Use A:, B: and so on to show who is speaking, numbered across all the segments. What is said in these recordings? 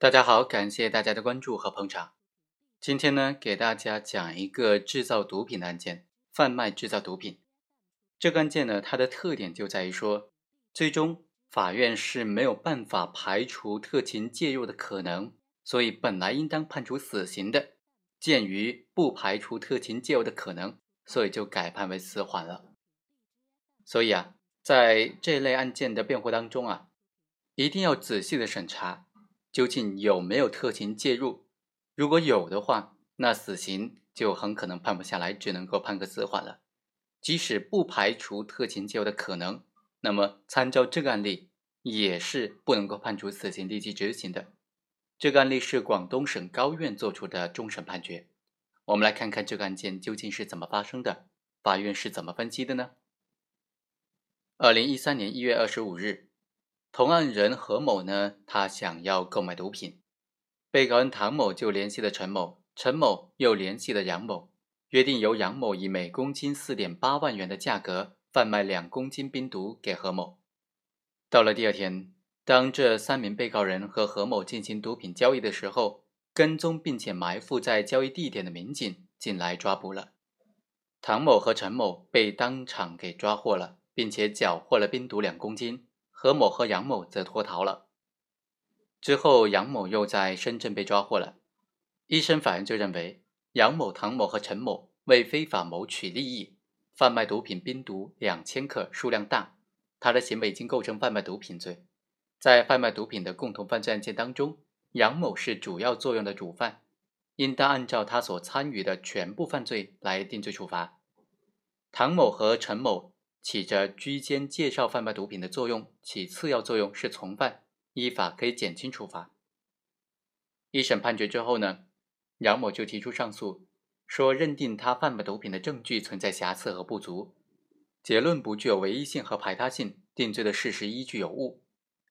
A: 大家好，感谢大家的关注和捧场。今天呢，给大家讲一个制造毒品的案件，贩卖制造毒品。这个案件呢，它的特点就在于说，最终法院是没有办法排除特勤介入的可能，所以本来应当判处死刑的，鉴于不排除特勤介入的可能，所以就改判为死缓了。所以啊，在这类案件的辩护当中啊，一定要仔细的审查，究竟有没有特勤介入。如果有的话，那死刑就很可能判不下来，只能够判个死缓了。即使不排除特勤介入的可能，那么参照这个案例，也是不能够判处死刑立即执行的。这个案例是广东省高院作出的终审判决。我们来看看这个案件究竟是怎么发生的，法院是怎么分析的呢？二零一三年一月二十五日，同案人何某呢，他想要购买毒品，被告人唐某就联系了陈某，陈某又联系了杨某。约定由杨某以每公斤四点八万元的价格贩卖两公斤冰毒给何某。到了第二天，当这三名被告人和何某进行毒品交易的时候，跟踪并且埋伏在交易地点的民警进来抓捕了唐某和陈某，被当场给抓获了，并且缴获了冰毒两公斤。何某和杨某则脱逃了。之后，杨某又在深圳被抓获了。一审法院就认为。杨某、唐某和陈某为非法谋取利益，贩卖毒品冰毒两千克，数量大，他的行为已经构成贩卖毒品罪。在贩卖毒品的共同犯罪案件当中，杨某是主要作用的主犯，应当按照他所参与的全部犯罪来定罪处罚。唐某和陈某起着居间介绍贩卖毒品的作用，起次要作用是从犯，依法可以减轻处罚。一审判决之后呢？杨某就提出上诉，说认定他贩卖毒品的证据存在瑕疵和不足，结论不具有唯一性和排他性，定罪的事实依据有误。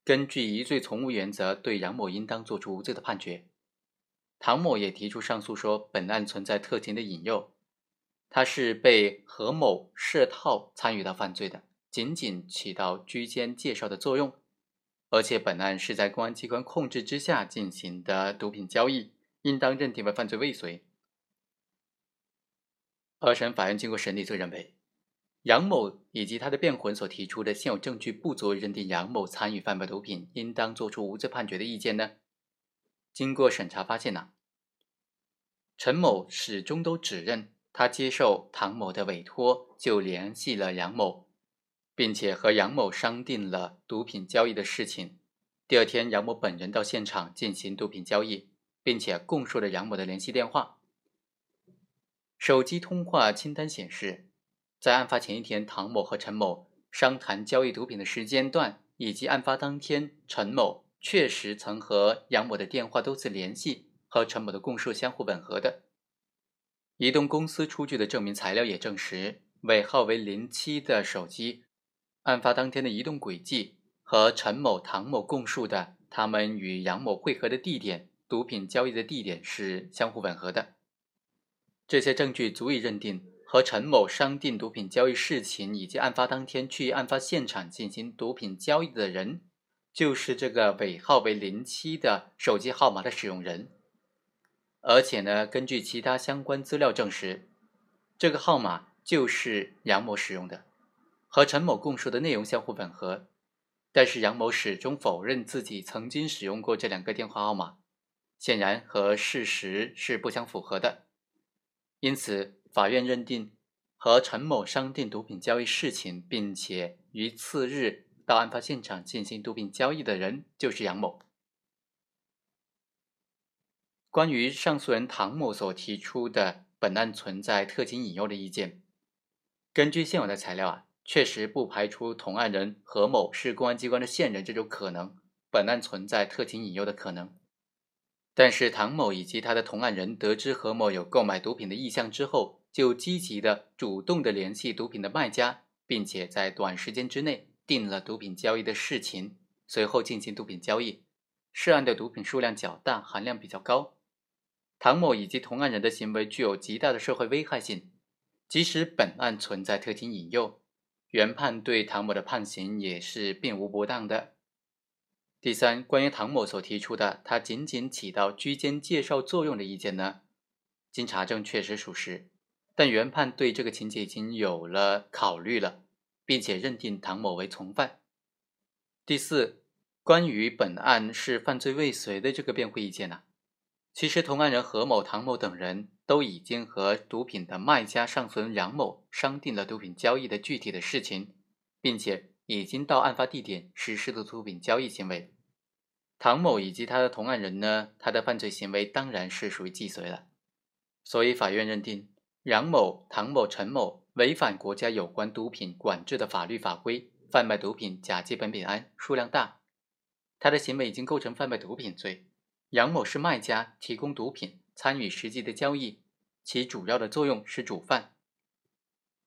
A: 根据疑罪从无原则，对杨某应当作出无罪的判决。唐某也提出上诉，说本案存在特情的引诱，他是被何某设套参与到犯罪的，仅仅起到居间介绍的作用，而且本案是在公安机关控制之下进行的毒品交易。应当认定为犯罪未遂。二审法院经过审理，就认为杨某以及他的辩护人所提出的现有证据不足以认定杨某参与贩卖毒品，应当作出无罪判决的意见呢？经过审查发现呢，陈某始终都指认他接受唐某的委托就联系了杨某，并且和杨某商定了毒品交易的事情。第二天，杨某本人到现场进行毒品交易。并且供述了杨某的联系电话、手机通话清单显示，在案发前一天，唐某和陈某商谈交易毒品的时间段，以及案发当天，陈某确实曾和杨某的电话多次联系，和陈某的供述相互吻合的。移动公司出具的证明材料也证实，尾号为零七的手机，案发当天的移动轨迹和陈某、唐某供述的他们与杨某会合的地点。毒品交易的地点是相互吻合的，这些证据足以认定和陈某商定毒品交易事情以及案发当天去案发现场进行毒品交易的人，就是这个尾号为零七的手机号码的使用人。而且呢，根据其他相关资料证实，这个号码就是杨某使用的，和陈某供述的内容相互吻合。但是杨某始终否认自己曾经使用过这两个电话号码。显然和事实是不相符合的，因此法院认定和陈某商定毒品交易事情，并且于次日到案发现场进行毒品交易的人就是杨某。关于上诉人唐某所提出的本案存在特情引诱的意见，根据现有的材料啊，确实不排除同案人何某是公安机关的线人这种可能，本案存在特情引诱的可能。但是唐某以及他的同案人得知何某有购买毒品的意向之后，就积极的、主动的联系毒品的卖家，并且在短时间之内定了毒品交易的事情，随后进行毒品交易。涉案的毒品数量较大，含量比较高。唐某以及同案人的行为具有极大的社会危害性，即使本案存在特情引诱，原判对唐某的判刑也是并无不当的。第三，关于唐某所提出的他仅仅起到居间介绍作用的意见呢，经查证确实属实，但原判对这个情节已经有了考虑了，并且认定唐某为从犯。第四，关于本案是犯罪未遂的这个辩护意见呢，其实同案人何某、唐某等人都已经和毒品的卖家上孙杨某商定了毒品交易的具体的事情，并且。已经到案发地点实施了毒品交易行为，唐某以及他的同案人呢，他的犯罪行为当然是属于既遂了。所以法院认定杨某、唐某、陈某违反国家有关毒品管制的法律法规，贩卖毒品甲基苯丙胺数量大，他的行为已经构成贩卖毒品罪。杨某是卖家，提供毒品，参与实际的交易，其主要的作用是主犯。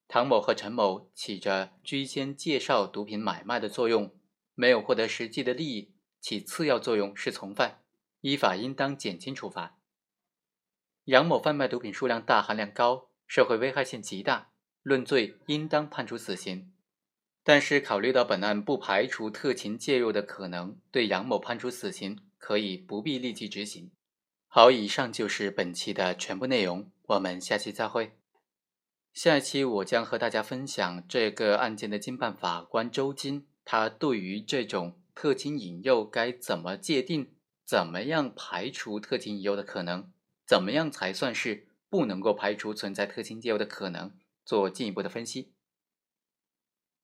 A: 唐某和陈某起着居间介绍毒品买卖的作用，没有获得实际的利益，起次要作用是从犯，依法应当减轻处罚。杨某贩卖毒品数量大、含量高，社会危害性极大，论罪应当判处死刑。但是考虑到本案不排除特情介入的可能，对杨某判处死刑可以不必立即执行。好，以上就是本期的全部内容，我们下期再会。下一期我将和大家分享这个案件的经办法官周金，他对于这种特情引诱该怎么界定，怎么样排除特情引诱的可能，怎么样才算是不能够排除存在特情介入的可能，做进一步的分析。